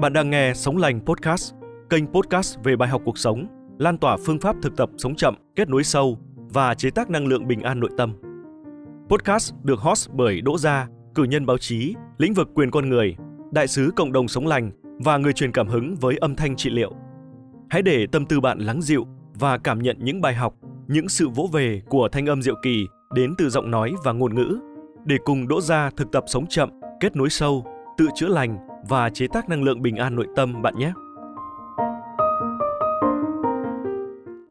Bạn đang nghe Sống Lành Podcast, kênh podcast về bài học cuộc sống, lan tỏa phương pháp thực tập sống chậm, kết nối sâu và chế tác năng lượng bình an nội tâm. Podcast được host bởi Đỗ Gia, cử nhân báo chí, lĩnh vực quyền con người, đại sứ cộng đồng sống lành và người truyền cảm hứng với âm thanh trị liệu. Hãy để tâm tư bạn lắng dịu và cảm nhận những bài học, những sự vỗ về của thanh âm diệu kỳ đến từ giọng nói và ngôn ngữ để cùng Đỗ Gia thực tập sống chậm, kết nối sâu, tự chữa lành và chế tác năng lượng bình an nội tâm bạn nhé.